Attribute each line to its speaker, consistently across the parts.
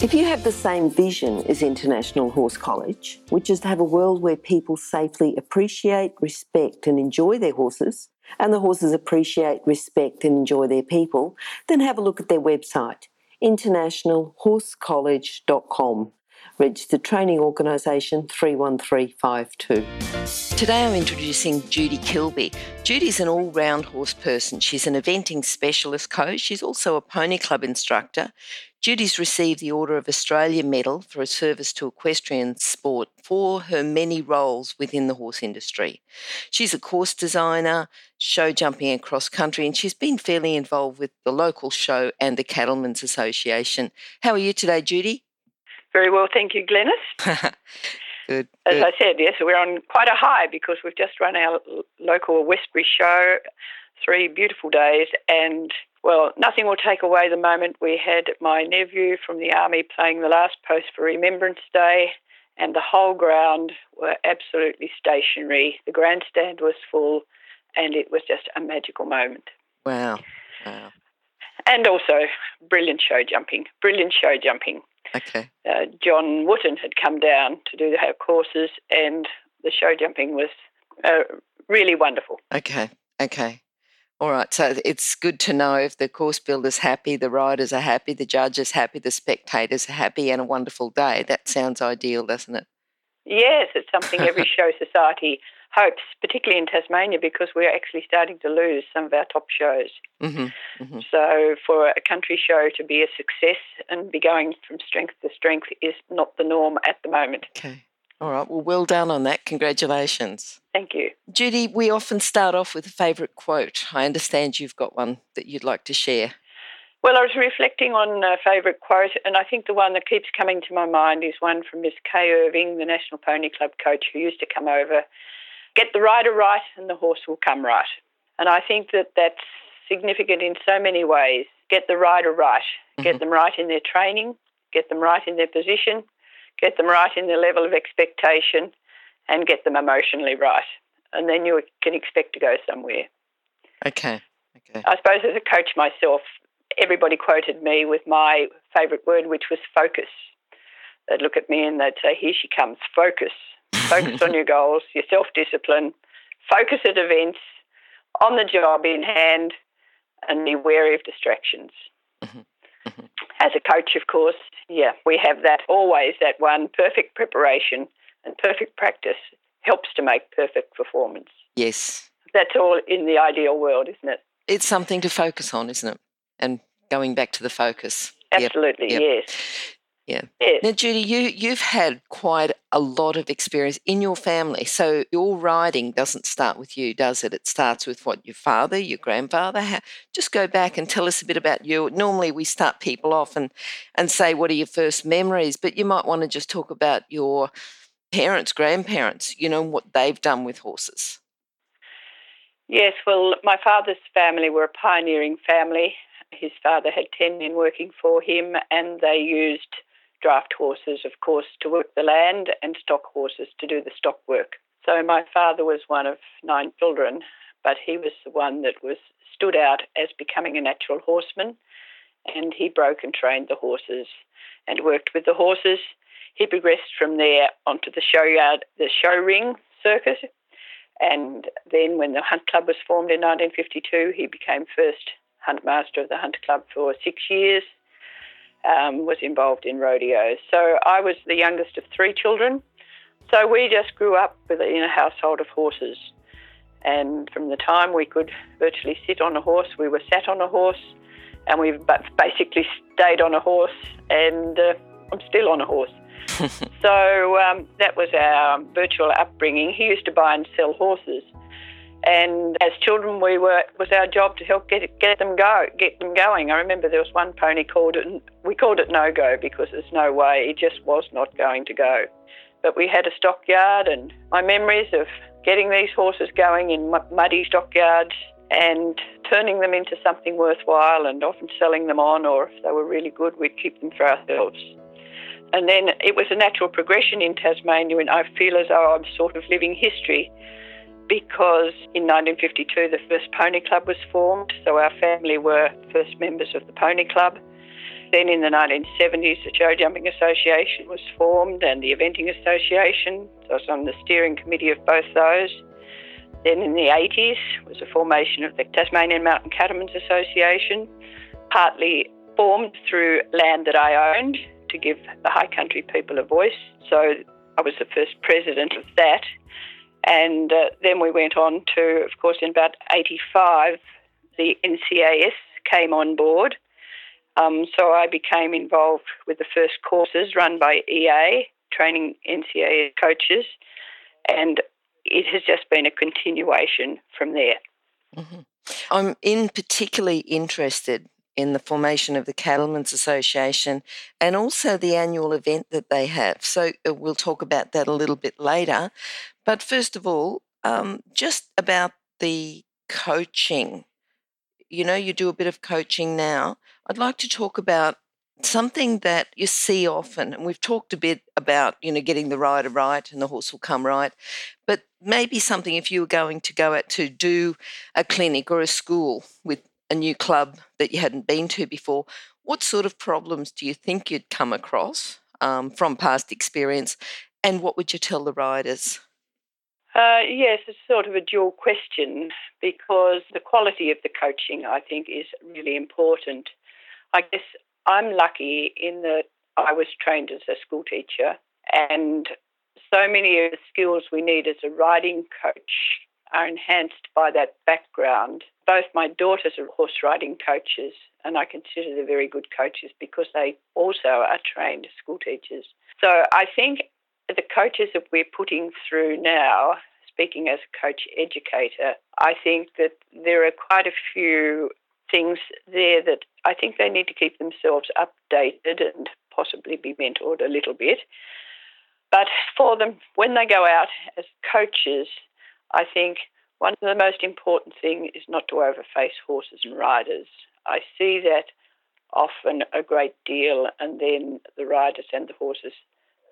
Speaker 1: If you have the same vision as International Horse College, which is to have a world where people safely appreciate, respect, and enjoy their horses, and the horses appreciate, respect, and enjoy their people, then have a look at their website, internationalhorsecollege.com. Registered Training Organisation 31352. Today I'm introducing Judy Kilby. Judy's an all round horse person. She's an eventing specialist coach. She's also a pony club instructor. Judy's received the Order of Australia Medal for her service to equestrian sport for her many roles within the horse industry. She's a course designer, show jumping and cross country, and she's been fairly involved with the local show and the Cattlemen's Association. How are you today, Judy?
Speaker 2: Very well, thank you, Glenys.
Speaker 1: good.
Speaker 2: As
Speaker 1: good.
Speaker 2: I said, yes, we're on quite a high because we've just run our local Westbury show, three beautiful days, and well, nothing will take away the moment we had my nephew from the army playing the last post for Remembrance Day, and the whole ground were absolutely stationary. The grandstand was full, and it was just a magical moment.
Speaker 1: Wow. Wow.
Speaker 2: And also, brilliant show jumping, brilliant show jumping.
Speaker 1: Okay.
Speaker 2: uh, John Wooten had come down to do the our courses, and the show jumping was uh, really wonderful.
Speaker 1: Okay. Okay. All right. So it's good to know if the course builder's happy, the riders are happy, the judges are happy, the spectators are happy, and a wonderful day. That sounds ideal, doesn't it?
Speaker 2: Yes, it's something every show society hopes, particularly in Tasmania, because we're actually starting to lose some of our top shows.
Speaker 1: hmm hmm
Speaker 2: So, for a country show to be a success and be going from strength to strength is not the norm at the moment.
Speaker 1: Okay. All right. Well, well done on that. Congratulations.
Speaker 2: Thank you.
Speaker 1: Judy, we often start off with a favourite quote. I understand you've got one that you'd like to share.
Speaker 2: Well, I was reflecting on a favourite quote, and I think the one that keeps coming to my mind is one from Miss Kay Irving, the National Pony Club coach, who used to come over get the rider right, and the horse will come right. And I think that that's significant in so many ways. Get the rider right, get
Speaker 1: Mhm.
Speaker 2: them right in their training, get them right in their position, get them right in their level of expectation, and get them emotionally right. And then you can expect to go somewhere.
Speaker 1: Okay. Okay.
Speaker 2: I suppose as a coach myself, everybody quoted me with my favourite word, which was focus. They'd look at me and they'd say, Here she comes, focus. Focus on your goals, your self discipline, focus at events, on the job in hand, and be wary of distractions.
Speaker 1: Mhm. Mhm.
Speaker 2: As a coach, of course, yeah, we have that always that one perfect preparation and perfect practice helps to make perfect performance.
Speaker 1: yes.
Speaker 2: That's all in the ideal world, isn't it?
Speaker 1: It's something to focus on, isn't it? And going back to the focus. Yep,
Speaker 2: Absolutely,
Speaker 1: yep.
Speaker 2: yes.
Speaker 1: Yeah.
Speaker 2: Yes.
Speaker 1: Now, Judy, you, you've had quite a lot of experience in your family. So your riding doesn't start with you, does it? It starts with what your father, your grandfather. How, just go back and tell us a bit about you. Normally, we start people off and, and say, what are your first memories? But you might want to just talk about your parents, grandparents, you know, what they've done with horses.
Speaker 2: Yes, well, my father's family were a pioneering family. His father had 10 men working for him, and they used draft horses, of course, to work the land and stock horses to do the stock work. So my father was one of nine children, but he was the one that was stood out as becoming a natural horseman, and he broke and trained the horses and worked with the horses. He progressed from there onto the show yard, the show ring circuit, and then when the Hunt Club was formed in 1952, he became first Hunt Master of the Hunt Club for six years, um, was involved in rodeos. So I was the youngest of three children. So we just grew up in a household of horses. And from the time we could virtually sit on a horse, we were sat on a horse, and we've basically stayed on a horse, and uh, I'm still on a horse. So um, that was our virtual upbringing. He used to buy and sell horses, and as children, we were it was our job to help get get them go, get them going. I remember there was one pony called it, we called it no go because there's no way it just was not going to go. But we had a stockyard, and my memories of getting these horses going in muddy stockyards and turning them into something worthwhile and often selling them on, or if they were really good, we'd keep them for ourselves. And then it was a natural progression in Tasmania, and I feel as though I'm sort of living history because in 1952 the first pony club was formed, so our family were first members of the pony club. Then in the 1970s, the Show Jumping Association was formed and the Eventing Association. So I was on the steering committee of both those. Then in the 80s was the formation of the Tasmanian Mountain Cattlemen's Association, partly formed through land that I owned to give the high country people a voice. So I was the first president of that. And uh, then we went on to, of course, in about 85, the NCAS came on board. Um, so I became involved with the first courses run by EA, training NCAS coaches. And it has just been a continuation from there.
Speaker 1: Mm-hmm. I'm in particularly interested in the formation of the Cattlemen's Association and also the annual event that they have. So uh, we'll talk about that a little bit later. But first of all, um, just about the coaching. You know, you do a bit of coaching now. I'd like to talk about something that you see often, and we've talked a bit about, you know, getting the rider right and the horse will come right, but maybe something if you were going to go out to do a clinic or a school with a new club that you hadn't been to before, what sort of problems do you think you'd come across um, from past experience, and what would you tell the riders?
Speaker 2: Uh, yes, it's sort of a dual question because the quality of the coaching, I think, is really important. I guess I'm lucky in that I was trained as a school teacher, and so many of the skills we need as a riding coach are enhanced by that background. Both my daughters are horse riding coaches, and I consider them very good coaches because they also are trained school teachers. So I think the coaches that we're putting through now, speaking as a coach educator, I think that there are quite a few things there that I think they need to keep themselves updated and possibly be mentored a little bit. But for them, when they go out as coaches, I think one of the most important things is not to overface horses and riders. I see that often a great deal, and then the riders and the horses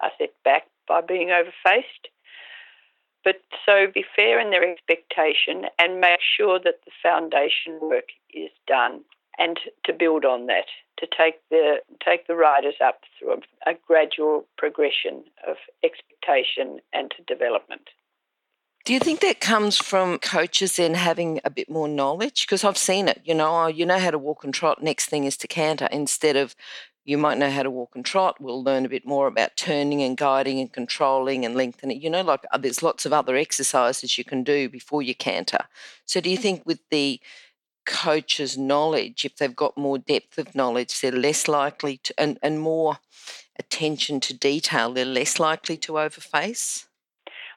Speaker 2: are set back by being overfaced. But so be fair in their expectation and make sure that the foundation work is done and to build on that, to take the take the riders up through a, a gradual progression of expectation and to development.
Speaker 1: Do you think that comes from coaches then having a bit more knowledge? Because I've seen it, you know, oh, you know how to walk and trot, next thing is to canter, instead of you might know how to walk and trot. We'll learn a bit more about turning and guiding and controlling and lengthening. You know, like uh, there's lots of other exercises you can do before you canter. So, do you think with the coach's knowledge, if they've got more depth of knowledge, they're less likely to, and, and more attention to detail, they're less likely to overface?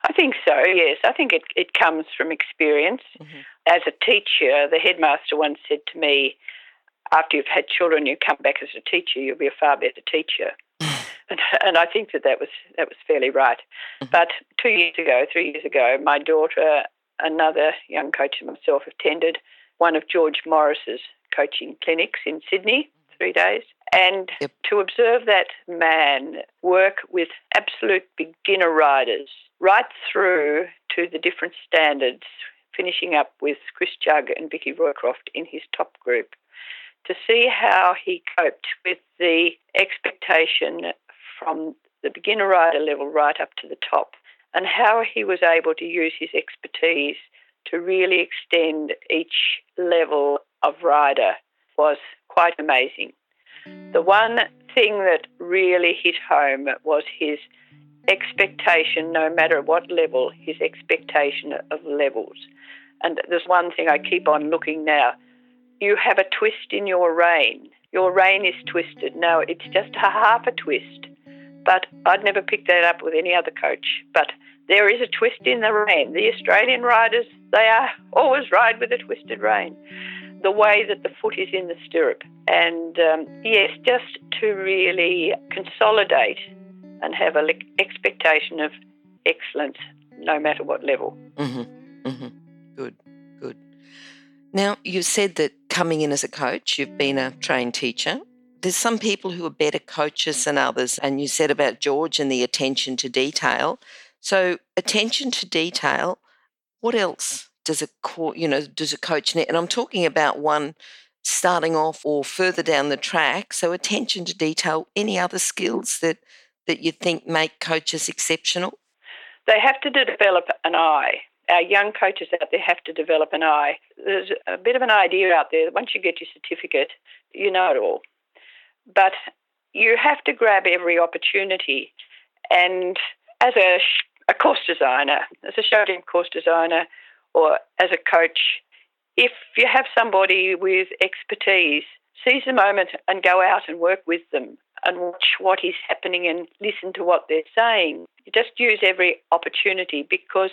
Speaker 2: I think so, yes. I think it, it comes from experience. Mm-hmm. As a teacher, the headmaster once said to me, after you've had children, you come back as a teacher, you'll be a far better teacher. and, and, I think that that was that was fairly right. Mm-hmm. But two years ago, three years ago, my daughter, another young coach, and myself attended one of George Morris's coaching clinics in Sydney, three days. And yep. to observe that man work with absolute beginner riders right through to the different standards, finishing up with Chris Chugg and Vicki Roycroft in his top group, to see how he coped with the expectation from the beginner rider level right up to the top, and how he was able to use his expertise to really extend each level of rider was quite amazing. The one thing that really hit home was his expectation, no matter what level, his expectation of levels. And there's one thing I keep on looking now you have a twist in your rein. Your rein is twisted. No, it's just a half a twist. But I'd never pick that up with any other coach. But there is a twist in the rein. The Australian riders, they are always ride with a twisted rein. The way that the foot is in the stirrup. And um, yes, just to really consolidate and have an expectation of excellence, no matter what level.
Speaker 1: Mm-hmm. Mm-hmm. Now, you said that coming in as a coach, you've been a trained teacher. There's some people who are better coaches than others, and you said about George and the attention to detail. So, attention to detail. What else does a you know does a coach need? And I'm talking about one starting off or further down the track. So, attention to detail. Any other skills that that you think make coaches exceptional?
Speaker 2: They have to develop an eye. Our young coaches out there have to develop an eye. There's a bit of an idea out there that once you get your certificate, you know it all. But you have to grab every opportunity. And as a, a course designer, as a show team course designer, or as a coach, if you have somebody with expertise, seize the moment and go out and work with them and watch what is happening and listen to what they're saying. Just use every opportunity because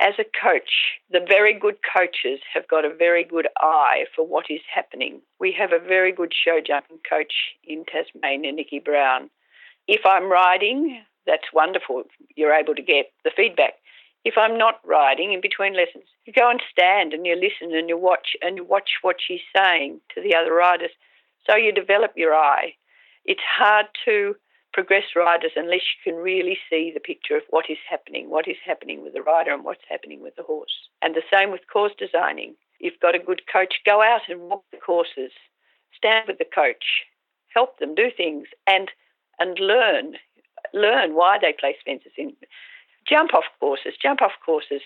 Speaker 2: as a coach, the very good coaches have got a very good eye for what is happening. We have a very good show jumping coach in Tasmania, Nikki Brown. If I'm riding, that's wonderful. You're able to get the feedback. If I'm not riding in between lessons, you go and stand and you listen and you watch and you watch what she's saying to the other riders. So you develop your eye it's hard to progress riders unless you can really see the picture of what is happening, what is happening with the rider and what's happening with the horse. And the same with course designing. You've got a good coach, go out and walk the courses, stand with the coach, help them do things and and learn learn why they place fences in jump off courses, jump off courses.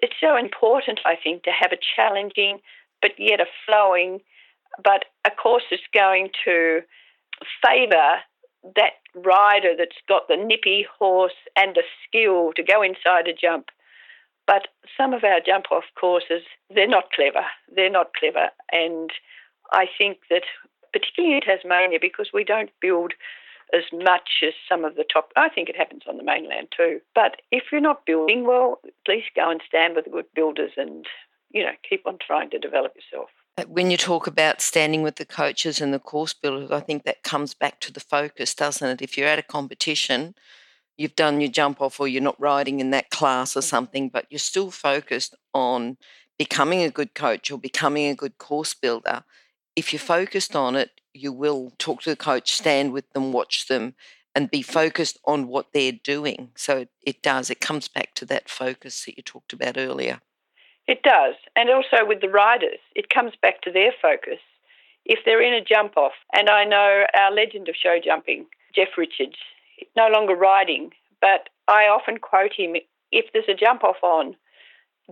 Speaker 2: It's so important, I think, to have a challenging but yet a flowing, but a course that's going to favour that rider that's got the nippy horse and the skill to go inside a jump. But some of our jump off courses, they're not clever. They're not clever. And I think that, particularly in Tasmania, because we don't build as much as some of the top, I think it happens on the mainland too. But if you're not building, well, at least go and stand with the good builders and, you know, keep on trying to develop yourself.
Speaker 1: When you talk about standing with the coaches and the course builders, I think that comes back to the focus, doesn't it? If you're at a competition, you've done your jump off or you're not riding in that class or something, but you're still focused on becoming a good coach or becoming a good course builder. If you're focused on it, you will talk to the coach, stand with them, watch them, and be focused on what they're doing. So it does, it comes back to that focus that you talked about earlier.
Speaker 2: It does. And also with the riders, it comes back to their focus. If they're in a jump off, and I know our legend of show jumping, Jeff Richards, no longer riding, but I often quote him if there's a jump off on,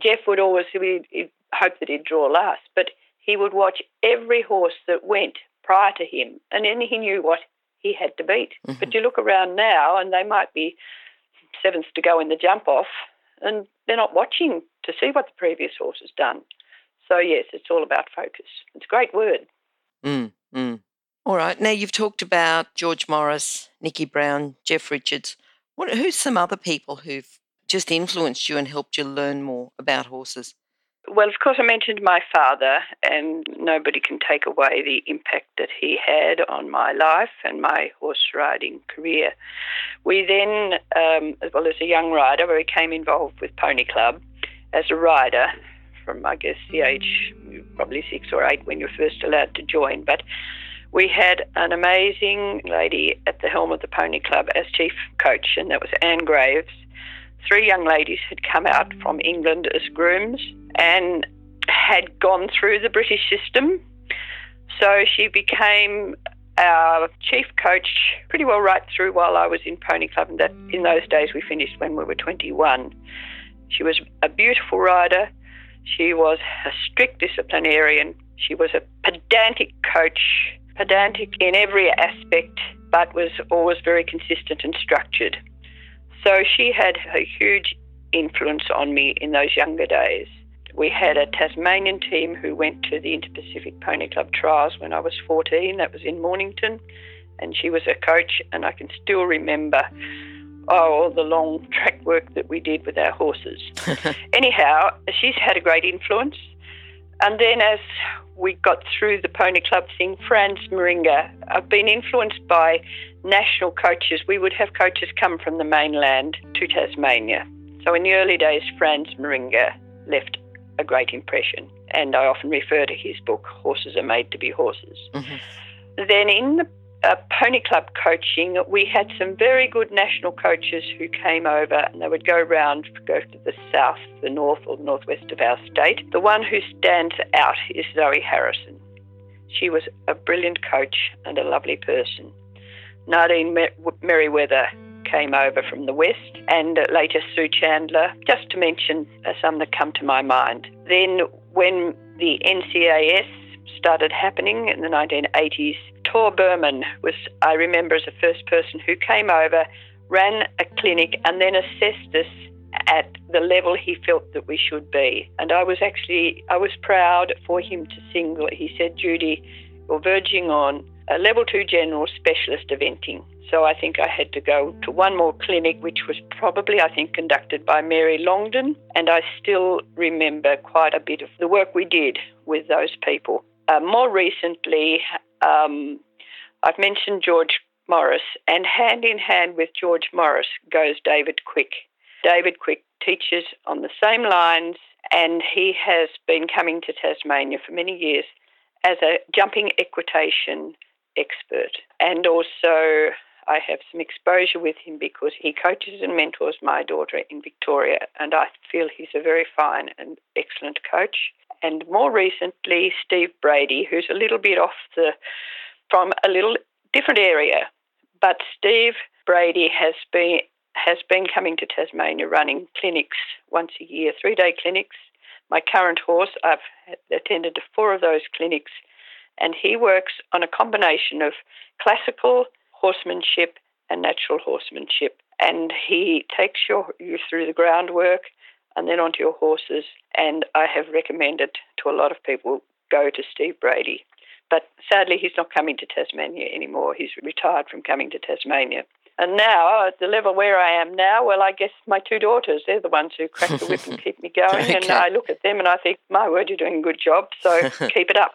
Speaker 2: Jeff would always he'd hope that he'd draw last, but he would watch every horse that went prior to him, and then he knew what he had to beat. Mm-hmm. But you look around now, and they might be seventh to go in the jump off, and they're not watching to see what the previous horse has done. So, yes, it's all about focus. It's a great word.
Speaker 1: Mm, mm. All right. Now, you've talked about George Morris, Nikki Brown, Jeff Richards. What, who's some other people who've just influenced you and helped you learn more about horses?
Speaker 2: Well, of course, I mentioned my father, and nobody can take away the impact that he had on my life and my horse riding career. We then, um, as well as a young rider, we became involved with Pony Club as a rider from, I guess, the age probably six or eight when you're first allowed to join. But we had an amazing lady at the helm of the Pony Club as chief coach, and that was Anne Graves three young ladies had come out from England as grooms and had gone through the British system. So she became our chief coach pretty well right through while I was in Pony Club. And that in those days we finished when we were 21. She was a beautiful rider. She was a strict disciplinarian. She was a pedantic coach, pedantic in every aspect, but was always very consistent and structured. So she had a huge influence on me in those younger days. We had a Tasmanian team who went to the Inter Pacific Pony Club trials when I was 14. That was in Mornington. And she was a coach, and I can still remember oh, all the long track work that we did with our horses. Anyhow, she's had a great influence. And then as we got through the Pony Club thing, Franz Mairinger, I've been influenced by national coaches. We would have coaches come from the mainland to Tasmania. So in the early days, Franz Mairinger left a great impression, and I often refer to his book, Horses Are Made to Be Horses. Mm-hmm. Then in the uh, pony club coaching, we had some very good national coaches who came over and they would go around, go to the south, the north, or northwest of our state. The one who stands out is Zoe Harrison. She was a brilliant coach and a lovely person. Nadine Mer- Merriweather came over from the west, and later Sue Chandler, just to mention uh, some that come to my mind. Then, when the NCAS started happening in the 1980s, Tor Berman was, I remember, as the first person who came over, ran a clinic, and then assessed us at the level he felt that we should be. And I was actually, I was proud for him to single. He said, Judy, you're verging on a level two general specialist eventing. So I think I had to go to one more clinic, which was probably, I think, conducted by Mary Longden. And I still remember quite a bit of the work we did with those people. Uh, more recently, um, I've mentioned George Morris, and hand in hand with George Morris goes David Quick. David Quick teaches on the same lines, and he has been coming to Tasmania for many years as a jumping equitation expert. And also, I have some exposure with him because he coaches and mentors my daughter in Victoria, and I feel he's a very fine and excellent coach. And more recently, Steve Brady, who's a little bit off the from a little different area, but Steve Brady has been has been coming to Tasmania running clinics once a year, three day clinics. My current horse, I've attended to four of those clinics, and he works on a combination of classical horsemanship and natural horsemanship. And he takes your, you through the groundwork and then onto your horses. And I have recommended to a lot of people go to Steve Brady. But sadly, he's not coming to Tasmania anymore. He's retired from coming to Tasmania. And now, at the level where I am now, well, I guess my two daughters, they're the ones who crack the whip and keep me going. okay. And I look at them and I think, my word, you're doing a good job. So keep it up.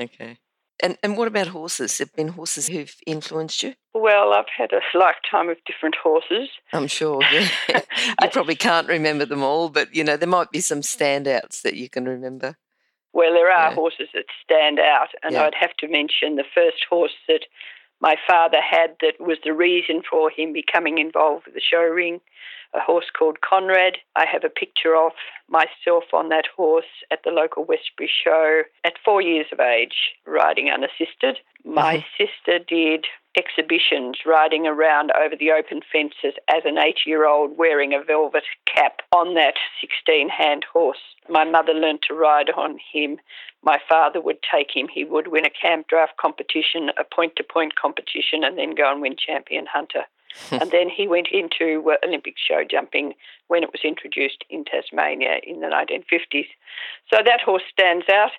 Speaker 1: Okay. And, and what about horses? Have been horses who've influenced you?
Speaker 2: Well, I've had a lifetime of different horses.
Speaker 1: I'm sure. Yeah. you probably can't remember them all, but you know there might be some standouts that you can remember.
Speaker 2: Well, there are yeah. horses that stand out, and yeah. I'd have to mention the first horse that my father had that was the reason for him becoming involved with the show ring a horse called Conrad. I have a picture of myself on that horse at the local Westbury show at four years of age, riding unassisted. My mm-hmm. sister did exhibitions riding around over the open fences as an eight year old wearing a velvet cap on that 16 hand horse. My mother learned to ride on him. My father would take him. He would win a camp draft competition, a point to point competition, and then go and win champion hunter. and then he went into uh, Olympic show jumping when it was introduced in Tasmania in the 1950s. So that horse stands out.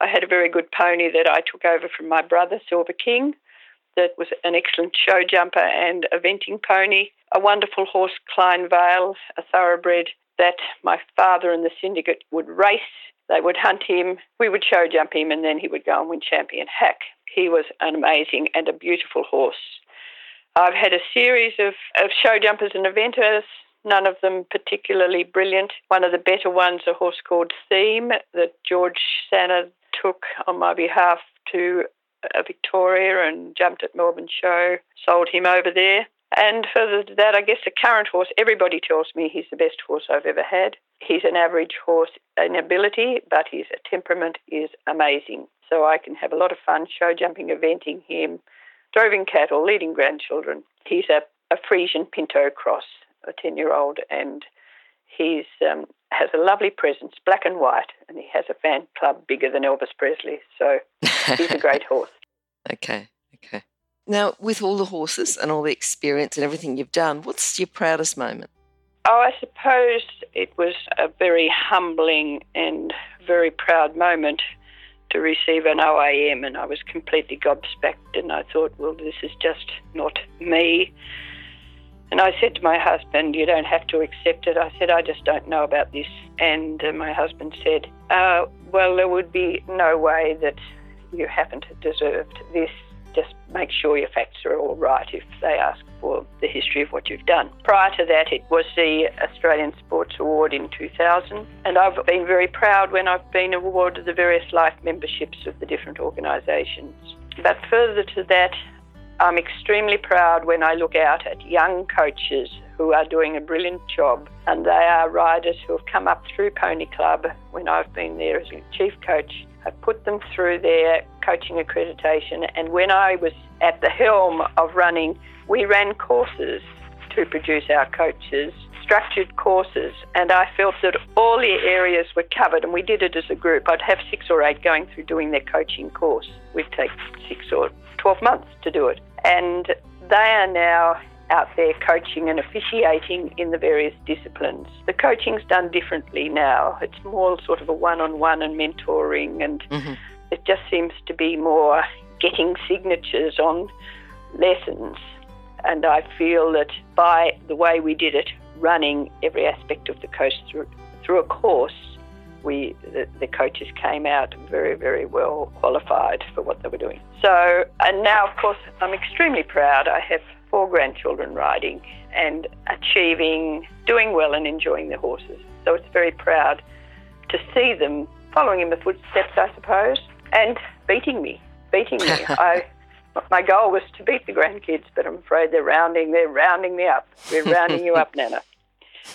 Speaker 2: I had a very good pony that I took over from my brother, Silver King, that was an excellent show jumper and eventing pony. A wonderful horse, Klein Vale, a thoroughbred that my father and the syndicate would race. They would hunt him, we would show jump him, and then he would go and win champion hack. He was an amazing and a beautiful horse. I've had a series of, of show jumpers and eventers, none of them particularly brilliant. One of the better ones, a horse called Theme, that George Sanner took on my behalf to uh, Victoria and jumped at Melbourne Show, sold him over there. And further to that, I guess the current horse, everybody tells me he's the best horse I've ever had. He's an average horse in ability, but his temperament is amazing. So I can have a lot of fun show jumping, eventing him, droving cattle, leading grandchildren. He's a, a Friesian Pinto cross, a 10 year old, and he's um, has a lovely presence, black and white, and he has a fan club bigger than Elvis Presley. So he's a great horse.
Speaker 1: Okay, okay. Now, with all the horses and all the experience and everything you've done, what's your proudest moment?
Speaker 2: Oh, I suppose it was a very humbling and very proud moment to receive an OAM, and I was completely gobsmacked. And I thought, well, this is just not me. And I said to my husband, You don't have to accept it. I said, I just don't know about this. And uh, my husband said, uh, Well, there would be no way that you haven't deserved this. Just make sure your facts are all right if they ask for the history of what you've done. Prior to that, it was the Australian Sports Award in 2000, and I've been very proud when I've been awarded the various life memberships of the different organisations. But further to that, I'm extremely proud when I look out at young coaches who are doing a brilliant job, and they are riders who have come up through Pony Club when I've been there as chief coach I put them through their coaching accreditation, and when I was at the helm of running, we ran courses to produce our coaches, structured courses, and I felt that all the areas were covered, and we did it as a group. I'd have six or eight going through doing their coaching course. We'd take six or 12 months to do it. And they are now out there coaching and officiating in the various disciplines. The coaching's done differently now. It's more sort of a one on one and mentoring, and mm-hmm. it just seems to be more getting signatures on lessons. And I feel that by the way we did it, running every aspect of the course through, through a course, we the, the, coaches came out very, very well qualified for what they were doing. So, and now, of course, I'm extremely proud. I have four grandchildren riding and achieving, doing well and enjoying their horses. So it's very proud to see them following in the footsteps, I suppose, and beating me, beating me. I, my goal was to beat the grandkids, but I'm afraid they're rounding, they're rounding me up. We're rounding you up, Nana.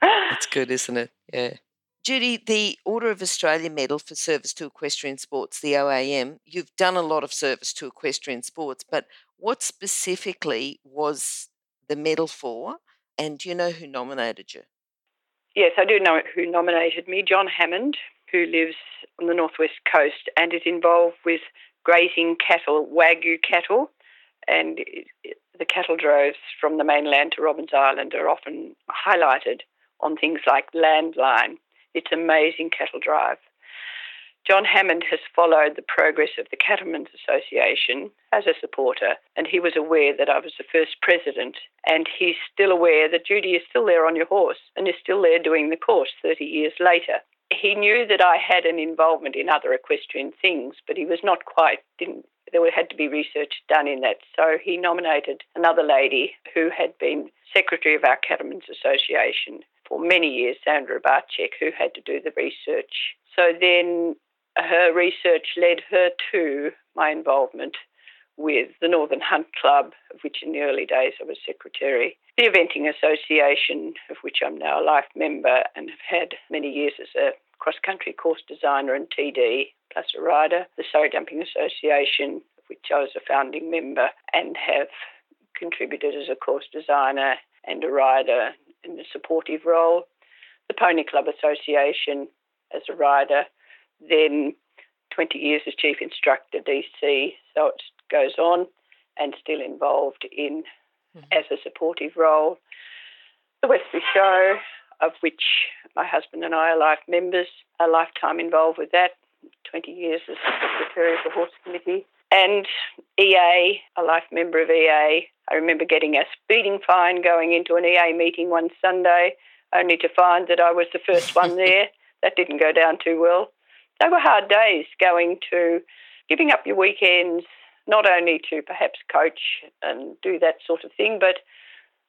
Speaker 1: That's good, isn't it? Yeah. Judy, the Order of Australia Medal for Service to Equestrian Sports, the OAM, you've done a lot of service to equestrian sports, but what specifically was the medal for, and do you know who nominated you?
Speaker 2: Yes, I do know who nominated me, John Hammond, who lives on the northwest coast and is involved with grazing cattle, Wagyu cattle, and the cattle droves from the mainland to Robbins Island are often highlighted on things like Landline. It's amazing cattle drive. John Hammond has followed the progress of the Cattlemen's Association as a supporter, and he was aware that I was the first president, and he's still aware that Judy is still there on your horse and is still there doing the course 30 years later. He knew that I had an involvement in other equestrian things, but he was not quite, didn't, there had to be research done in that. So he nominated another lady who had been secretary of our Cattlemen's Association for many years, Sandra Barczyk, who had to do the research. So then her research led her to my involvement with the Northern Hunt Club, of which in the early days I was secretary, the Eventing Association, of which I'm now a life member and have had many years as a cross country course designer and TD, plus a rider, the Surrey Jumping Association, of which I was a founding member and have contributed as a course designer and a rider in a supportive role, the Pony Club Association as a rider then 20 years as chief instructor DC, so it goes on and still involved in mm-hmm. as a supportive role. The Westbury Show, of which my husband and I are life members, a lifetime involved with that, 20 years as secretary of the horse committee. And EA, a life member of EA. I remember getting a speeding fine going into an EA meeting one Sunday, only to find that I was the first one there. That didn't go down too well they were hard days going to giving up your weekends, not only to perhaps coach and do that sort of thing, but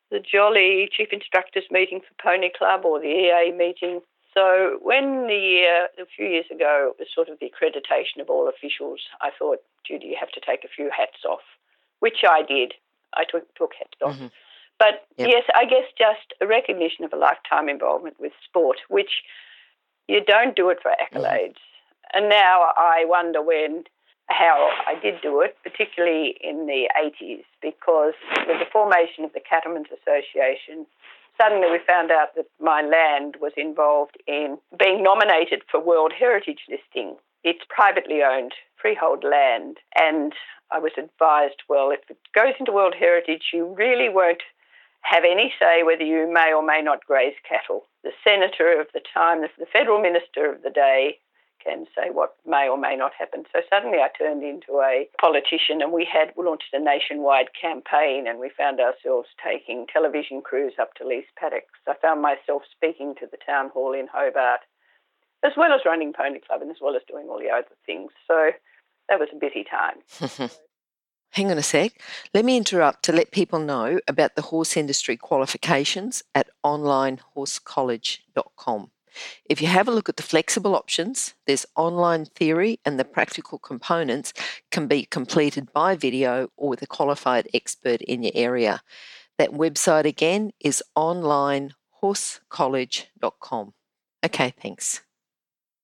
Speaker 2: the jolly chief instructors meeting for Pony Club or the EA meeting. So when the year, a few years ago, it was sort of the accreditation of all officials, I thought, Judy, you have to take a few hats off, which I did. I took, took hats off. Mm-hmm. But yep. yes, I guess just a recognition of a lifetime involvement with sport, which you don't do it for mm-hmm. accolades. Mm-hmm. And now I wonder when, how I did do it, particularly in the 80s, because with the formation of the Cattlemen's Association, suddenly we found out that my land was involved in being nominated for World Heritage listing. It's privately owned freehold land, and I was advised, well, if it goes into World Heritage, you really won't have any say whether you may or may not graze cattle. The senator of the time, the federal minister of the day, can say what may or may not happen. So suddenly I turned into a politician and we had launched a nationwide campaign and we found ourselves taking television crews up to Lees Paddocks. I found myself speaking to the town hall in Hobart, as well as running Pony Club and as well as doing all the other things. So that was a busy time.
Speaker 1: hang on a sec. Let me interrupt to let people know about the horse industry qualifications at onlinehorsecollege.com. If you have a look at the flexible options, there's online theory and the practical components can be completed by video or with a qualified expert in your area. That website again is onlinehorsecollege.com. Okay, thanks.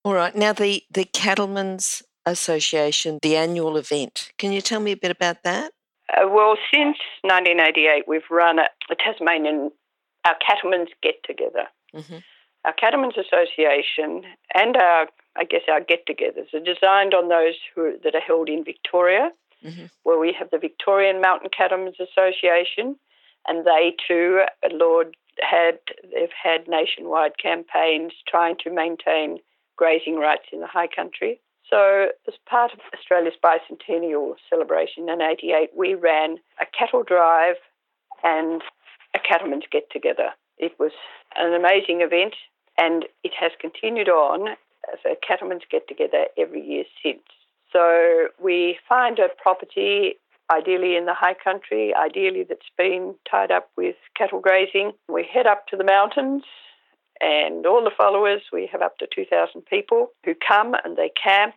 Speaker 1: All right, now the, the Cattlemen's Association, the annual event. Can you tell me a bit about that?
Speaker 2: Uh, well, since 1988, we've run a, a Tasmanian, our Cattlemen's Get Together. Mm-hmm. Our Cattlemen's Association and our, I guess, our get togethers are designed on those who, that are held in Victoria, mm-hmm. where we have the Victorian Mountain Cattlemen's Association, and they too, Lord, had they've had nationwide campaigns trying to maintain grazing rights in the high country. So, as part of Australia's bicentennial celebration in 88, we ran a cattle drive and a cattlemen's get together. It was an amazing event and it has continued on as a cattlemen's get together every year since. So, we find a property ideally in the high country, ideally that's been tied up with cattle grazing. We head up to the mountains and all the followers, we have up to 2,000 people who come and they camp.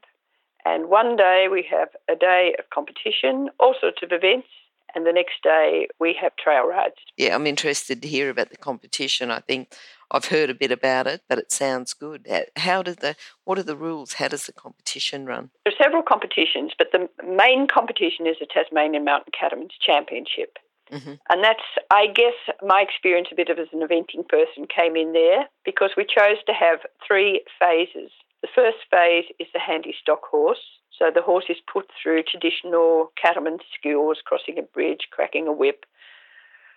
Speaker 2: And one day we have a day of competition, all sorts of events, and the next day we have trail rides.
Speaker 1: Yeah, I'm interested to hear about the competition. I think I've heard a bit about it, but it sounds good. How did the what are the rules? How does the competition run?
Speaker 2: There are several competitions, but the main competition is the Tasmanian Mountain Cattlemen's Championship. Mm-hmm. And that's, I guess, my experience a bit of as an eventing person came in there because we chose to have three phases. The first phase is the handy stock horse. So the horse is put through traditional cattleman skills, crossing a bridge, cracking a whip,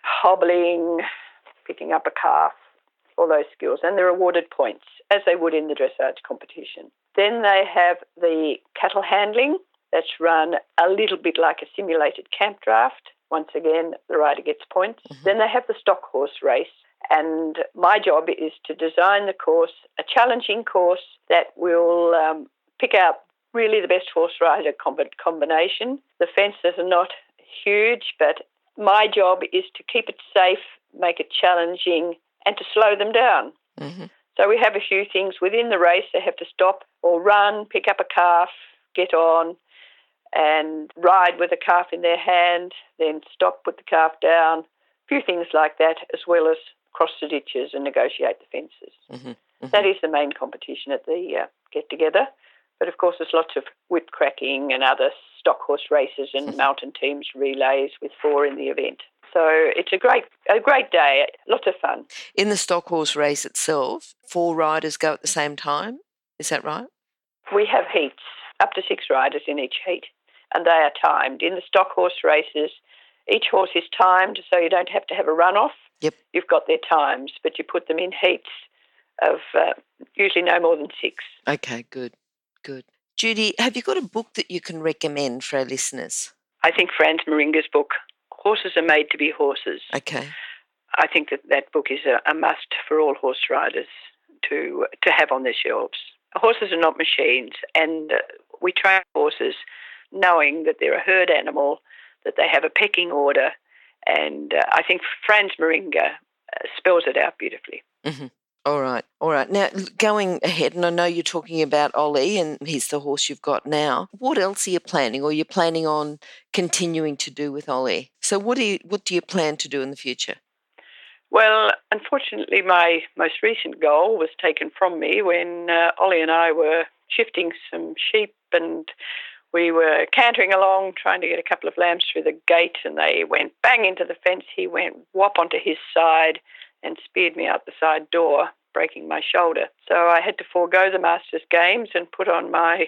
Speaker 2: hobbling, picking up a calf, all those skills. And they're awarded points, as they would in the dressage competition. Then they have the cattle handling. That's run a little bit like a simulated camp draft. Once again, the rider gets points. Mm-hmm. Then they have the stock horse race. And my job is to design the course, a challenging course that will um, pick out really the best horse rider combination. The fences are not huge, but my job is to keep it safe, make it challenging, and to slow them down. Mm-hmm. So we have a few things within the race. They have to stop or run, pick up a calf, get on, and ride with a calf in their hand, then stop, put the calf down, a few things like that, as well as cross the ditches and negotiate the fences. Mm-hmm, mm-hmm. That is the main competition at the uh, get together. But of course, there's lots of whip cracking and other stock horse races and mountain teams relays with four in the event. So it's a great, a great day. Lots of fun.
Speaker 1: In the stock horse race itself, four riders go at the same time. Is that right?
Speaker 2: We have heats, up to six riders in each heat and they are timed. In the stock horse races, each horse is timed, so you don't have to have a runoff.
Speaker 1: Yep.
Speaker 2: You've got their times, but you put them in heats of uh, usually no more than six.
Speaker 1: Okay, good, good. Judy, have you got a book that you can recommend for our listeners?
Speaker 2: I think Franz Mairinger's book, Horses Are Made to Be Horses.
Speaker 1: Okay.
Speaker 2: I think that that book is a, a must for all horse riders to to have on their shelves. Horses are not machines, and uh, we train horses knowing that they're a herd animal, that they have a pecking order, and uh, I think Franz Mairinger uh, spells it out beautifully.
Speaker 1: Mm-hmm. All right, all right. Now, going ahead, and I know you're talking about Ollie, and he's the horse you've got now. What else are you planning, or you're planning on continuing to do with Ollie? So, what do you what do you plan to do in the future?
Speaker 2: Well, unfortunately, my most recent goal was taken from me when uh, Ollie and I were shifting some sheep and we were cantering along trying to get a couple of lambs through the gate and they went bang into the fence. He went whop onto his side and speared me out the side door, breaking my shoulder. So I had to forego the Masters Games and put on my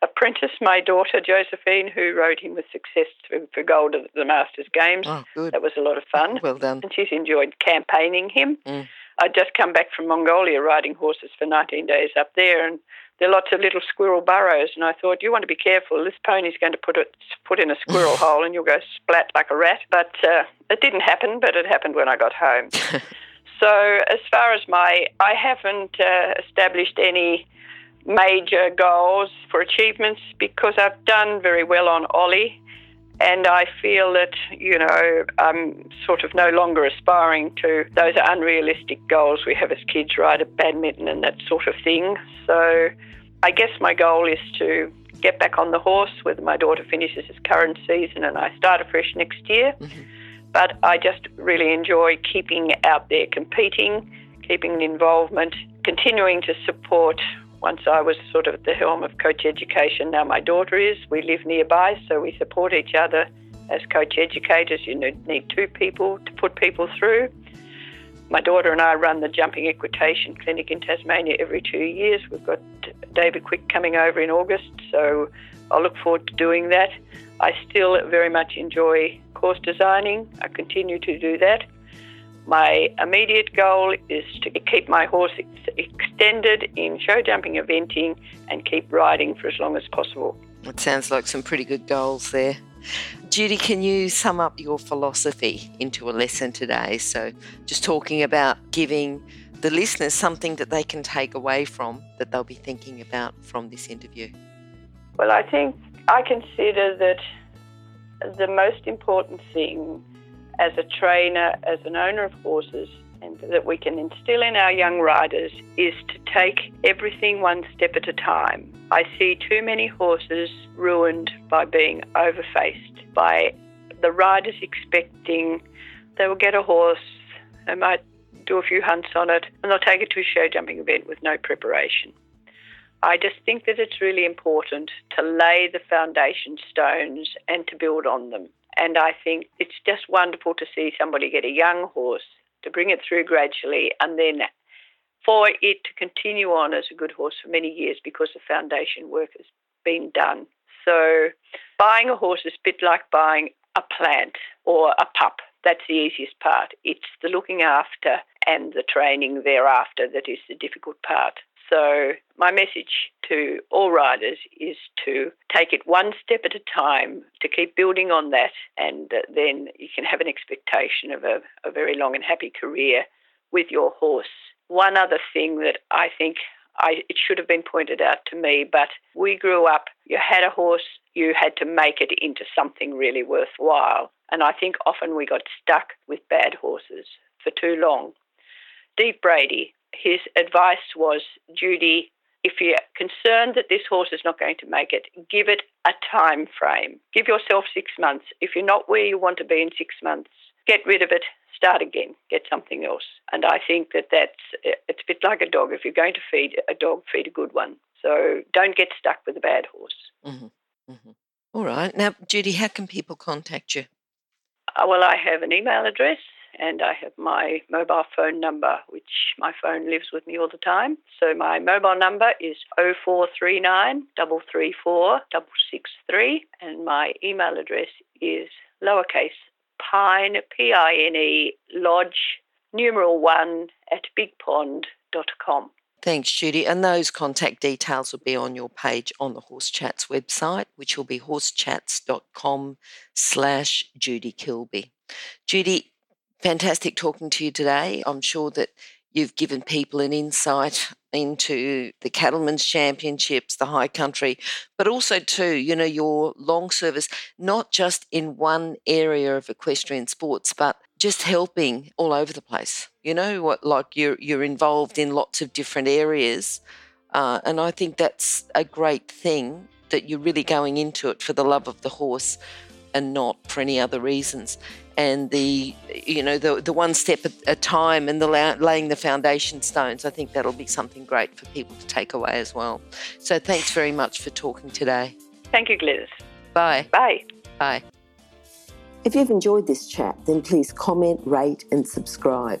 Speaker 2: apprentice, my daughter Josephine, who rode him with success for gold at the Masters Games.
Speaker 1: Oh, good.
Speaker 2: That was a lot of fun.
Speaker 1: Well done.
Speaker 2: And she's enjoyed campaigning him. Mm. I'd just come back from Mongolia riding horses for 19 days up there, and there are lots of little squirrel burrows. And I thought, you want to be careful. This pony's going to put it put in a squirrel hole, and you'll go splat like a rat. But uh, it didn't happen. But it happened when I got home. so as far as my, I haven't uh, established any major goals for achievements because I've done very well on Ollie and I feel that, you know, I'm sort of no longer aspiring to those unrealistic goals we have as kids, right, at badminton and that sort of thing. So I guess my goal is to get back on the horse, whether my daughter finishes this current season and I start afresh next year. Mm-hmm. But I just really enjoy keeping out there competing, keeping an involvement, continuing to support once I was sort of at the helm of coach education, now my daughter is. We live nearby, so we support each other as coach educators. You need two people to put people through. My daughter and I run the jumping equitation clinic in Tasmania every two years. We've got David Quick coming over in August, so I look forward to doing that. I still very much enjoy course designing. I continue to do that. My immediate goal is to keep my horse ex- extended in show jumping eventing and keep riding for as long as possible.
Speaker 1: It sounds like some pretty good goals there. Judy, can you sum up your philosophy into a lesson today? So, just talking about giving the listeners something that they can take away from that they'll be thinking about from this interview.
Speaker 2: Well, I think I consider that the most important thing as a trainer, as an owner of horses, that we can instill in our young riders is to take everything one step at a time. I see too many horses ruined by being overfaced, by the riders expecting they will get a horse, they might do a few hunts on it, and they'll take it to a show jumping event with no preparation. I just think that it's really important to lay the foundation stones and to build on them. And I think it's just wonderful to see somebody get a young horse, to bring it through gradually, and then for it to continue on as a good horse for many years because the foundation work has been done. So buying a horse is a bit like buying a plant or a pup. That's the easiest part. It's the looking after and the training thereafter that is the difficult part. So, my message to all riders is to take it one step at a time, to keep building on that, and uh, then you can have an expectation of a, a very long and happy career with your horse. One other thing that I think I, it should have been pointed out to me, but we grew up, you had a horse, you had to make it into something really worthwhile. And I think often we got stuck with bad horses for too long. Deep Brady his advice was, Judy, if you're concerned that this horse is not going to make it, give it a time frame. Give yourself six months. If you're not where you want to be in six months, get rid of it, start again, get something else. And I think that that's it's a bit like a dog. If you're going to feed a dog, feed a good one. So don't get stuck with a bad horse.
Speaker 1: Mm-hmm. Mm-hmm. All right. Now, Judy, how can people contact you?
Speaker 2: Uh, well, I have an email address, and I have my mobile phone number, which my phone lives with me all the time. So my mobile number is 0439 334 663, and my email address is lowercase pine, P I N E, lodge, numeral one at bigpond.com.
Speaker 1: Thanks, Judy. And those contact details will be on your page on the Horse Chats website, which will be horsechats.com slash Judy Kilby. Judy, fantastic talking to you today. I'm sure that you've given people an insight into the cattlemen's championships, the high country, but also too, you know, your long service, not just in one area of equestrian sports, but just helping all over the place. You know, what like you're you're involved in lots of different areas, uh, and I think that's a great thing that you're really going into it for the love of the horse and not for any other reasons. And the you know the the one step at a time and the laying the foundation stones i think that'll be something great for people to take away as well. So thanks very much for talking today.
Speaker 2: Thank you Glynis.
Speaker 1: Bye.
Speaker 2: Bye.
Speaker 1: Bye.
Speaker 3: If you've enjoyed this chat then please comment rate and subscribe